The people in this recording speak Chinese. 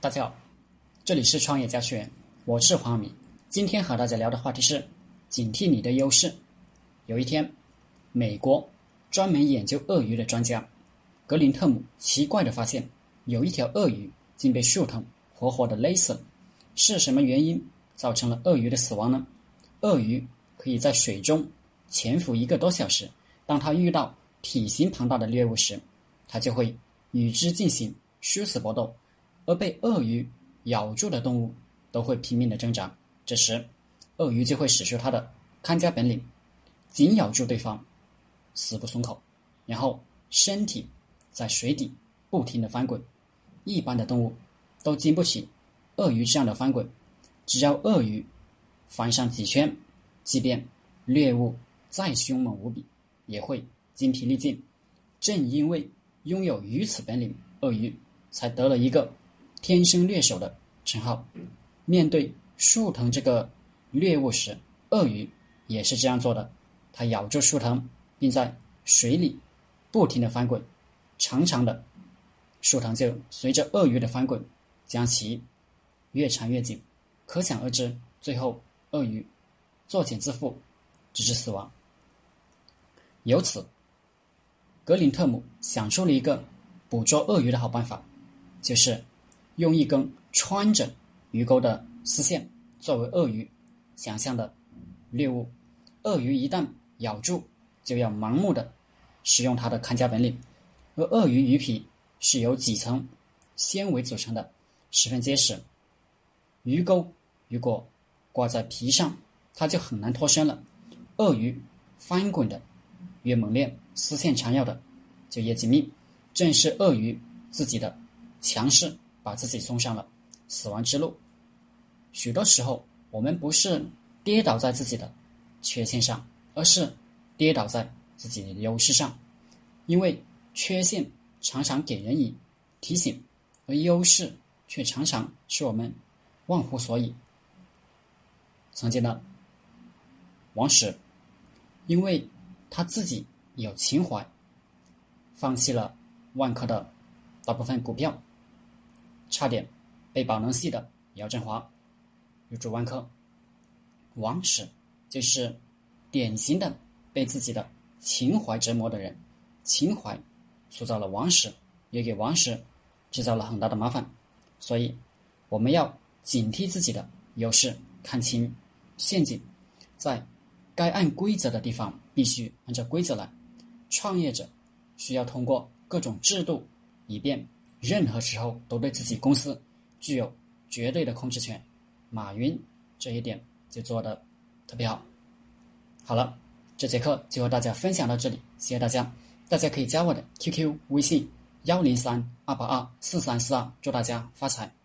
大家好，这里是创业家学院，我是黄米。今天和大家聊的话题是警惕你的优势。有一天，美国专门研究鳄鱼的专家格林特姆奇怪地发现，有一条鳄鱼竟被树藤活活地勒死了。是什么原因造成了鳄鱼的死亡呢？鳄鱼可以在水中潜伏一个多小时，当它遇到体型庞大的猎物时，它就会与之进行殊死搏斗。而被鳄鱼咬住的动物都会拼命的挣扎，这时，鳄鱼就会使出它的看家本领，紧咬住对方，死不松口，然后身体在水底不停的翻滚。一般的动物都经不起鳄鱼这样的翻滚，只要鳄鱼翻上几圈，即便猎物再凶猛无比，也会精疲力尽。正因为拥有如此本领，鳄鱼才得了一个。天生猎手的称号，面对树藤这个猎物时，鳄鱼也是这样做的。它咬住树藤，并在水里不停的翻滚，长长的树藤就随着鳄鱼的翻滚，将其越缠越紧。可想而知，最后鳄鱼作茧自缚，直至死亡。由此，格林特姆想出了一个捕捉鳄鱼的好办法，就是。用一根穿着鱼钩的丝线作为鳄鱼想象的猎物，鳄鱼一旦咬住，就要盲目的使用它的看家本领。而鳄鱼鱼皮是由几层纤维组成的，十分结实。鱼钩如果挂在皮上，它就很难脱身了。鳄鱼翻滚的越猛烈，丝线缠绕的就越紧密。正是鳄鱼自己的强势。把自己送上了死亡之路。许多时候，我们不是跌倒在自己的缺陷上，而是跌倒在自己的优势上。因为缺陷常常给人以提醒，而优势却常常使我们忘乎所以。曾经的王石，因为他自己有情怀，放弃了万科的大部分股票。差点被宝能系的姚振华入主万科，王石就是典型的被自己的情怀折磨的人，情怀塑造了王石，也给王石制造了很大的麻烦，所以我们要警惕自己的优势，看清陷阱，在该按规则的地方必须按照规则来。创业者需要通过各种制度，以便。任何时候都对自己公司具有绝对的控制权，马云这一点就做的特别好。好了，这节课就和大家分享到这里，谢谢大家。大家可以加我的 QQ 微信幺零三二八二四三四二，祝大家发财。